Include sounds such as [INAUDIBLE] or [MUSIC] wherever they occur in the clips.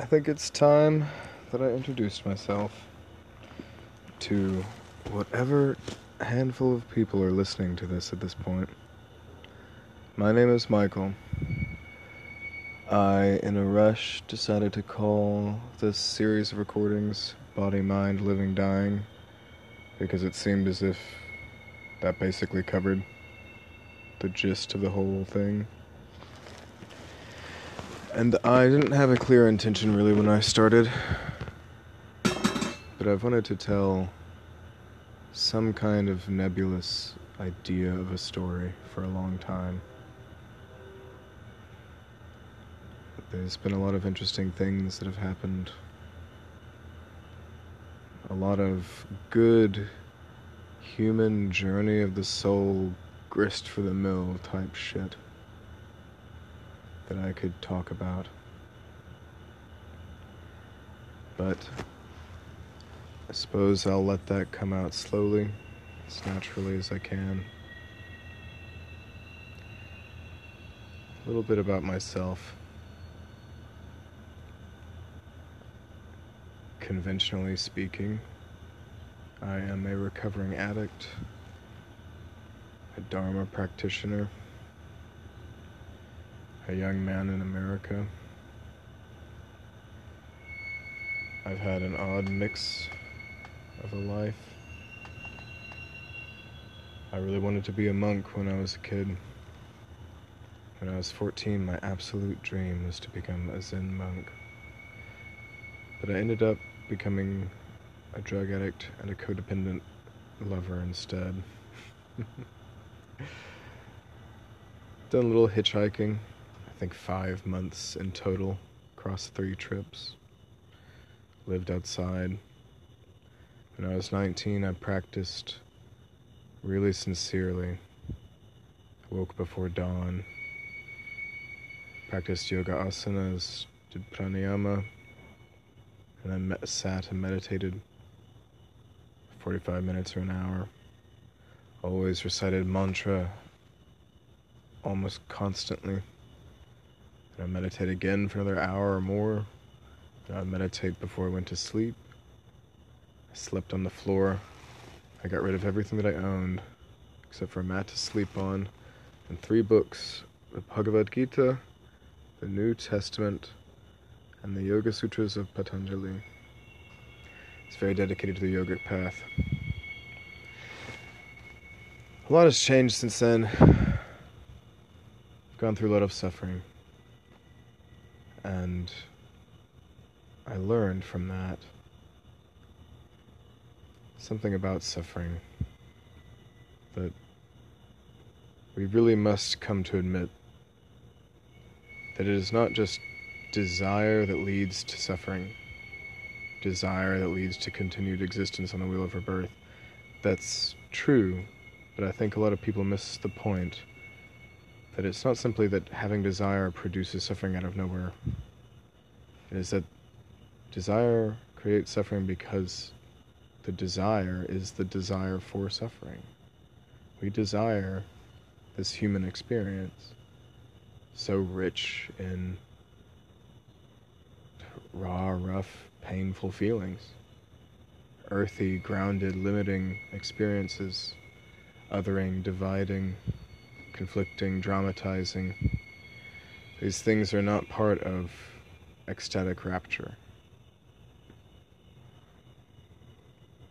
I think it's time that I introduced myself to whatever handful of people are listening to this at this point. My name is Michael. I, in a rush, decided to call this series of recordings Body, Mind, Living, Dying because it seemed as if that basically covered the gist of the whole thing. And I didn't have a clear intention really when I started, but I've wanted to tell some kind of nebulous idea of a story for a long time. There's been a lot of interesting things that have happened. A lot of good human journey of the soul, grist for the mill type shit that I could talk about. But I suppose I'll let that come out slowly, as naturally as I can. A little bit about myself. Conventionally speaking, I am a recovering addict, a Dharma practitioner a young man in America. I've had an odd mix of a life. I really wanted to be a monk when I was a kid. When I was 14, my absolute dream was to become a Zen monk. But I ended up becoming a drug addict and a codependent lover instead. [LAUGHS] Done a little hitchhiking, think five months in total across three trips. Lived outside. When I was 19, I practiced really sincerely. Woke before dawn. Practiced yoga asanas, did pranayama, and then met, sat and meditated 45 minutes or an hour. Always recited mantra almost constantly. I meditate again for another hour or more. I meditate before I went to sleep. I slept on the floor. I got rid of everything that I owned, except for a mat to sleep on, and three books the Bhagavad Gita, the New Testament, and the Yoga Sutras of Patanjali. It's very dedicated to the yogic path. A lot has changed since then. I've gone through a lot of suffering. And I learned from that something about suffering that we really must come to admit that it is not just desire that leads to suffering, desire that leads to continued existence on the wheel of rebirth. That's true, but I think a lot of people miss the point that it's not simply that having desire produces suffering out of nowhere. It is that desire creates suffering because the desire is the desire for suffering. We desire this human experience, so rich in raw, rough, painful feelings, earthy, grounded, limiting experiences, othering, dividing, conflicting, dramatizing. These things are not part of ecstatic rapture.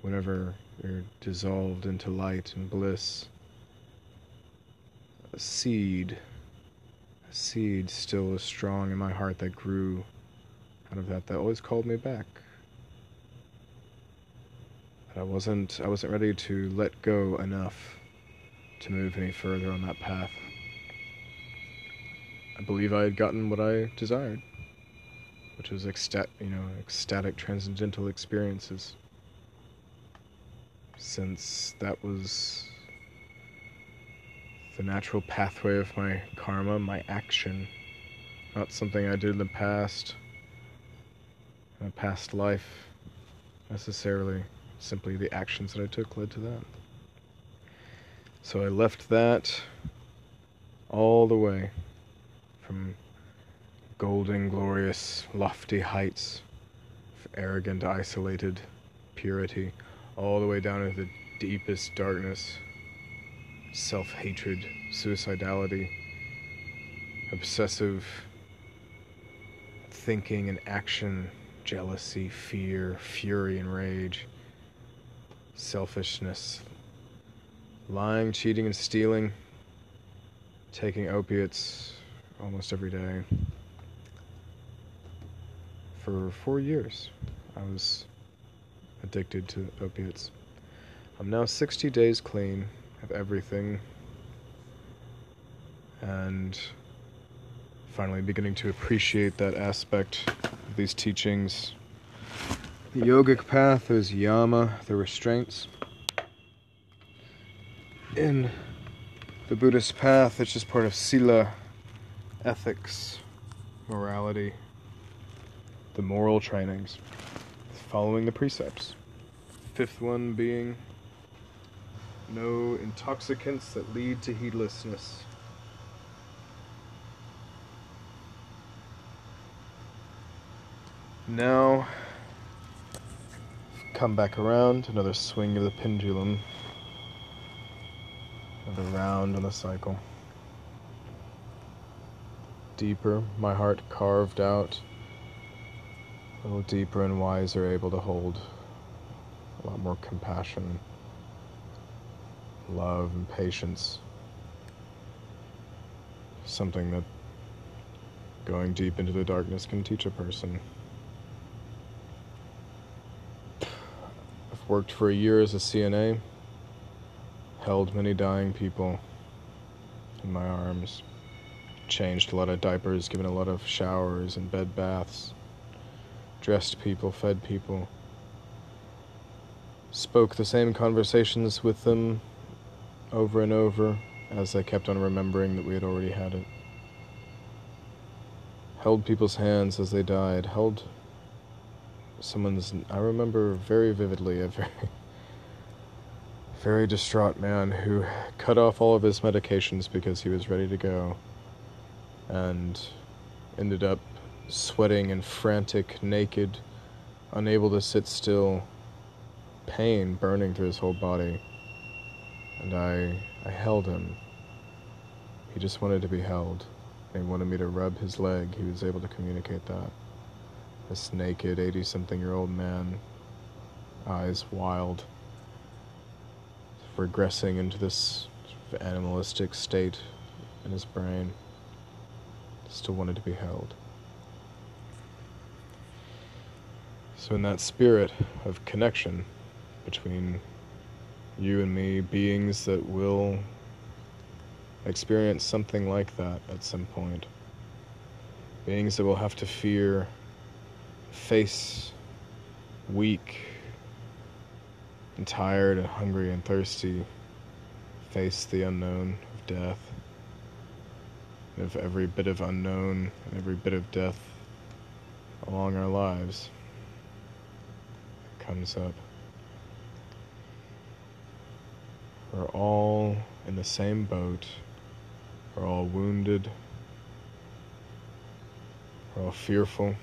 Whenever you're dissolved into light and bliss, a seed, a seed still is strong in my heart that grew out of that, that always called me back. But I wasn't, I wasn't ready to let go enough to move any further on that path. I believe I had gotten what I desired, which was ecstat- you know, ecstatic transcendental experiences. Since that was the natural pathway of my karma, my action, not something I did in the past, in a past life necessarily, simply the actions that I took led to that. So I left that all the way from golden, glorious, lofty heights of arrogant, isolated purity, all the way down into the deepest darkness, self hatred, suicidality, obsessive thinking and action, jealousy, fear, fury, and rage, selfishness, lying, cheating, and stealing, taking opiates almost every day. For four years, I was addicted to opiates. I'm now 60 days clean of everything and finally beginning to appreciate that aspect of these teachings. The yogic path is yama, the restraints. In the Buddhist path, it's just part of sila, ethics, morality, the moral trainings, following the precepts. Fifth one being no intoxicants that lead to heedlessness. Now, come back around, another swing of the pendulum, another round on the cycle. Deeper, my heart carved out, a little deeper and wiser, able to hold a lot more compassion love and patience. Something that going deep into the darkness can teach a person. I've worked for a year as a CNA, held many dying people in my arms, changed a lot of diapers, given a lot of showers and bed baths, dressed people, fed people, spoke the same conversations with them over and over as I kept on remembering that we had already had it. Held people's hands as they died, held someone's. I remember very vividly a very, very distraught man who cut off all of his medications because he was ready to go and ended up sweating and frantic, naked, unable to sit still, pain burning through his whole body and I, I held him. He just wanted to be held. He wanted me to rub his leg. He was able to communicate that. This naked 80 something year old man, eyes wild, regressing into this animalistic state in his brain, still wanted to be held. So, in that spirit of connection between you and me, beings that will experience something like that at some point. Beings that will have to fear, face weak and tired and hungry and thirsty, face the unknown of death, of every bit of unknown and every bit of death along our lives comes up. We're all in the same boat. We're all wounded. We're all fearful.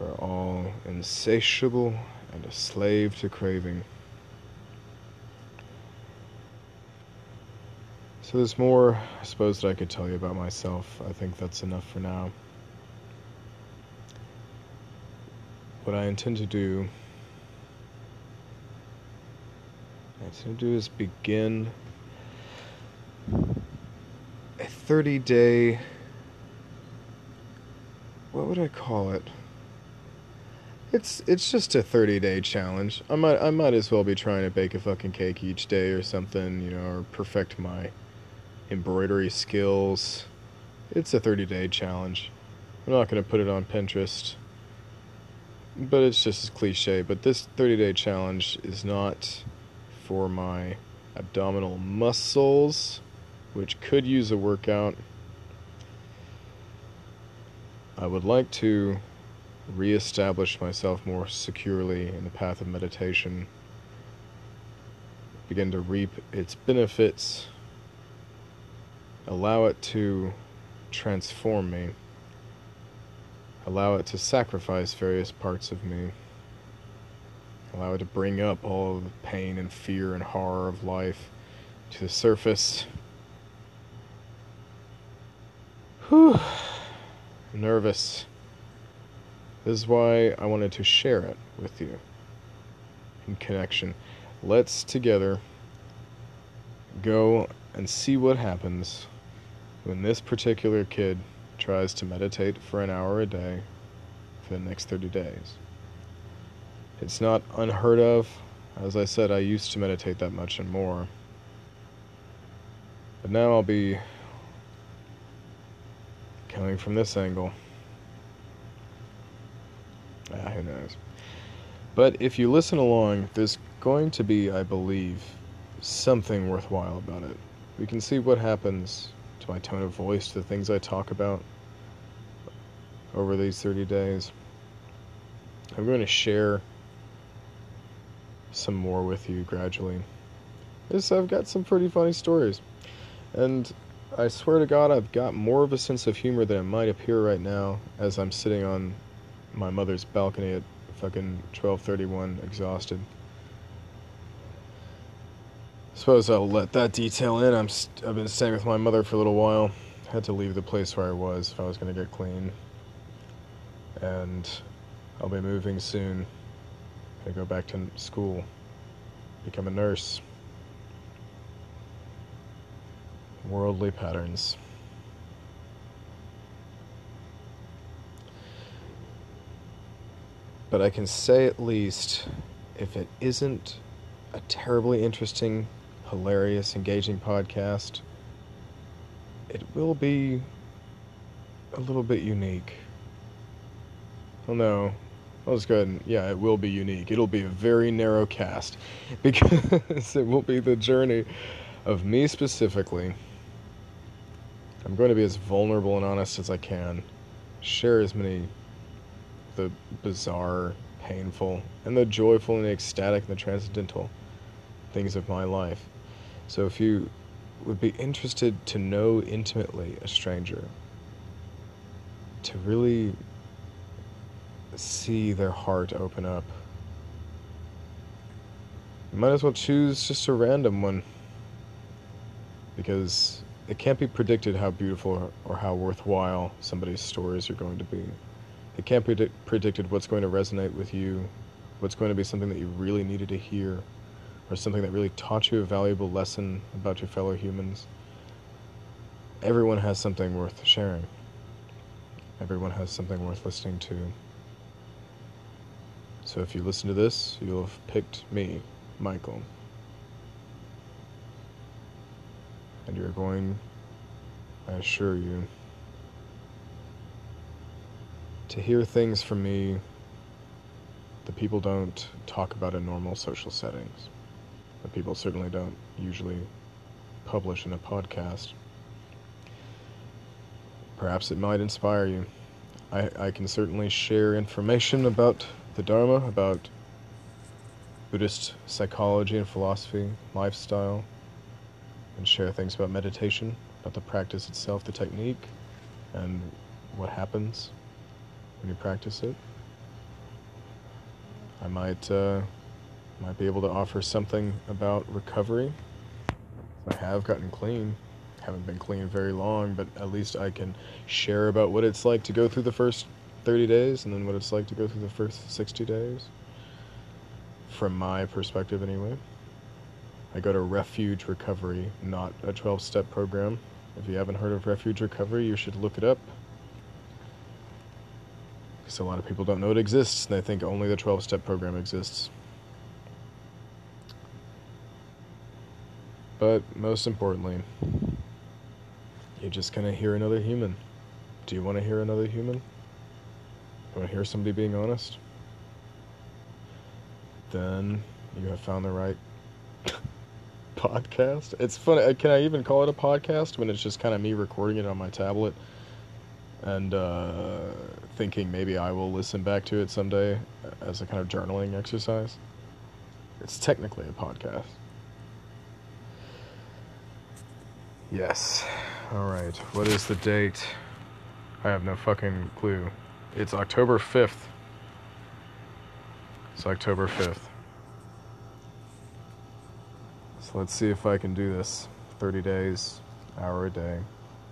We're all insatiable and a slave to craving. So there's more, I suppose, that I could tell you about myself. I think that's enough for now. What I intend to do I'm going to do is begin a 30 day. What would I call it? It's it's just a 30 day challenge. I might I might as well be trying to bake a fucking cake each day or something, you know, or perfect my embroidery skills. It's a 30 day challenge. I'm not going to put it on Pinterest. But it's just as cliche, but this 30 day challenge is not for my abdominal muscles, which could use a workout. I would like to reestablish myself more securely in the path of meditation, begin to reap its benefits, allow it to transform me. Allow it to sacrifice various parts of me. Allow it to bring up all of the pain and fear and horror of life to the surface. Whew. Nervous. This is why I wanted to share it with you in connection. Let's together go and see what happens when this particular kid tries to meditate for an hour a day for the next 30 days. It's not unheard of. As I said, I used to meditate that much and more. But now I'll be coming from this angle. Ah, [LAUGHS] who knows? But if you listen along, there's going to be, I believe, something worthwhile about it. We can see what happens to my tone of voice, to the things I talk about over these 30 days. I'm going to share some more with you gradually. Yes, I've got some pretty funny stories. And I swear to God, I've got more of a sense of humor than it might appear right now as I'm sitting on my mother's balcony at fucking 1231 exhausted. Suppose I'll let that detail in. I'm st- I've been staying with my mother for a little while. Had to leave the place where I was if I was going to get clean. And I'll be moving soon. I go back to school, become a nurse. Worldly patterns. But I can say at least, if it isn't a terribly interesting hilarious, engaging podcast. It will be a little bit unique. Oh no. I'll just go ahead and, yeah, it will be unique. It'll be a very narrow cast [LAUGHS] because it will be the journey of me specifically. I'm going to be as vulnerable and honest as I can, share as many the bizarre, painful, and the joyful and the ecstatic and the transcendental things of my life. So if you would be interested to know intimately a stranger, to really see their heart open up, you might as well choose just a random one. Because it can't be predicted how beautiful or how worthwhile somebody's stories are going to be. It can't be predicted what's going to resonate with you, what's going to be something that you really needed to hear or something that really taught you a valuable lesson about your fellow humans. Everyone has something worth sharing. Everyone has something worth listening to. So if you listen to this, you'll have picked me, Michael. And you're going, I assure you, to hear things from me that people don't talk about in normal social settings that people certainly don't usually publish in a podcast. Perhaps it might inspire you. I, I can certainly share information about the Dharma, about Buddhist psychology and philosophy, lifestyle, and share things about meditation, about the practice itself, the technique, and what happens when you practice it. I might uh, might be able to offer something about recovery. I have gotten clean. Haven't been clean very long, but at least I can share about what it's like to go through the first 30 days and then what it's like to go through the first 60 days. From my perspective, anyway. I go to Refuge Recovery, not a 12 step program. If you haven't heard of Refuge Recovery, you should look it up. Because a lot of people don't know it exists, and they think only the 12 step program exists. But most importantly, you're just gonna hear another human. Do you want to hear another human? You want to hear somebody being honest? Then you have found the right [LAUGHS] podcast. It's funny. Can I even call it a podcast when it's just kind of me recording it on my tablet and uh, thinking maybe I will listen back to it someday as a kind of journaling exercise? It's technically a podcast. Yes. Alright, what is the date? I have no fucking clue. It's October 5th. It's October 5th. So let's see if I can do this. 30 days, hour a day.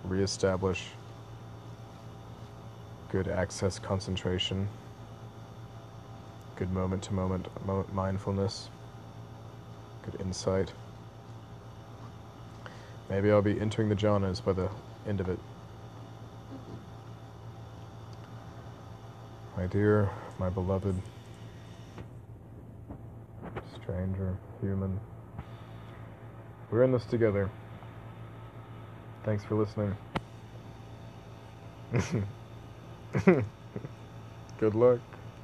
Reestablish good access concentration. Good moment to moment mindfulness. Good insight. Maybe I'll be entering the jhanas by the end of it. My dear, my beloved, stranger, human, we're in this together. Thanks for listening. [LAUGHS] [LAUGHS] Good luck.